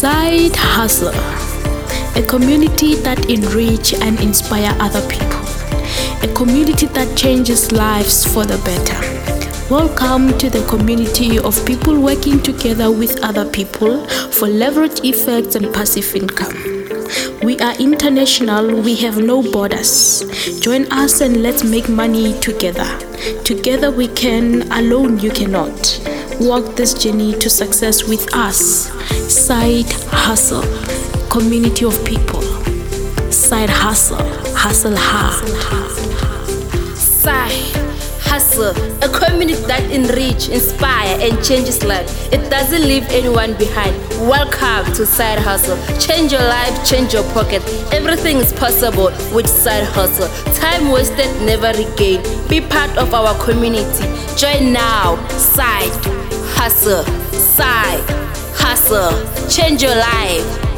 Side Hustle, a community that enrich and inspire other people, a community that changes lives for the better. Welcome to the community of people working together with other people for leverage effects and passive income. We are international, we have no borders. Join us and let's make money together. Together we can, alone you cannot. Walk this journey to success with us. Side Hustle, community of people. Side Hustle, hustle hard. Side Hustle, a community that enrich, inspire, and changes life. It doesn't leave anyone behind. Welcome to Side Hustle. Change your life, change your pocket. Everything is possible with Side Hustle. Time wasted, never regained. Be part of our community. Join now. Side Hustle. Side Hustle. Change your life.